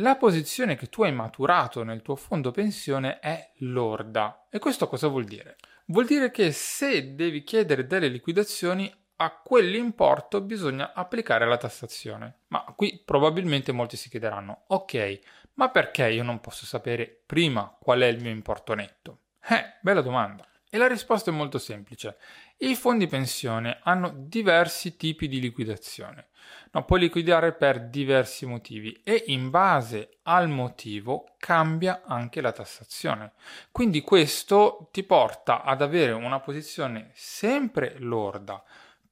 La posizione che tu hai maturato nel tuo fondo pensione è lorda. E questo cosa vuol dire? Vuol dire che se devi chiedere delle liquidazioni a quell'importo bisogna applicare la tassazione. Ma qui probabilmente molti si chiederanno, ok, ma perché io non posso sapere prima qual è il mio importo netto? Eh, bella domanda. E la risposta è molto semplice. I fondi pensione hanno diversi tipi di liquidazione. No, puoi liquidare per diversi motivi e in base al motivo cambia anche la tassazione. Quindi questo ti porta ad avere una posizione sempre lorda,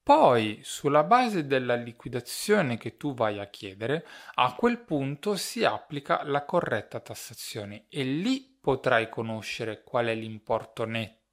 poi, sulla base della liquidazione che tu vai a chiedere, a quel punto si applica la corretta tassazione e lì potrai conoscere qual è l'importo netto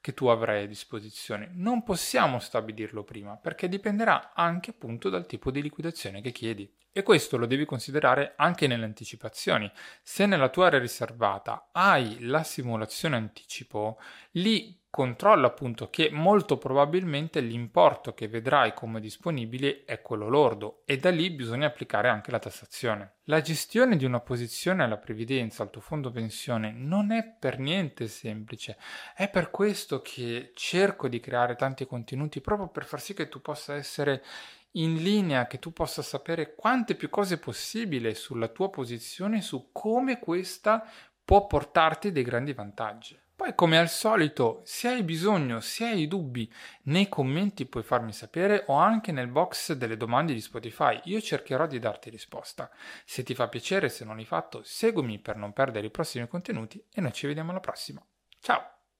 che tu avrai a disposizione. Non possiamo stabilirlo prima perché dipenderà anche appunto dal tipo di liquidazione che chiedi. E questo lo devi considerare anche nelle anticipazioni. Se nella tua area riservata hai la simulazione anticipo, lì controlla appunto che molto probabilmente l'importo che vedrai come disponibile è quello lordo e da lì bisogna applicare anche la tassazione. La gestione di una posizione alla previdenza, al tuo fondo pensione, non è per niente semplice. È per questo che cerco di creare tanti contenuti proprio per far sì che tu possa essere in linea, che tu possa sapere quante più cose possibile sulla tua posizione, su come questa può portarti dei grandi vantaggi. Poi, come al solito, se hai bisogno, se hai dubbi, nei commenti puoi farmi sapere o anche nel box delle domande di Spotify. Io cercherò di darti risposta. Se ti fa piacere, se non l'hai fatto, seguimi per non perdere i prossimi contenuti e noi ci vediamo alla prossima. Ciao!